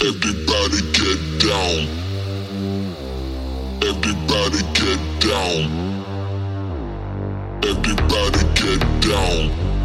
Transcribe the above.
Everybody get down. Everybody get down. Everybody get down.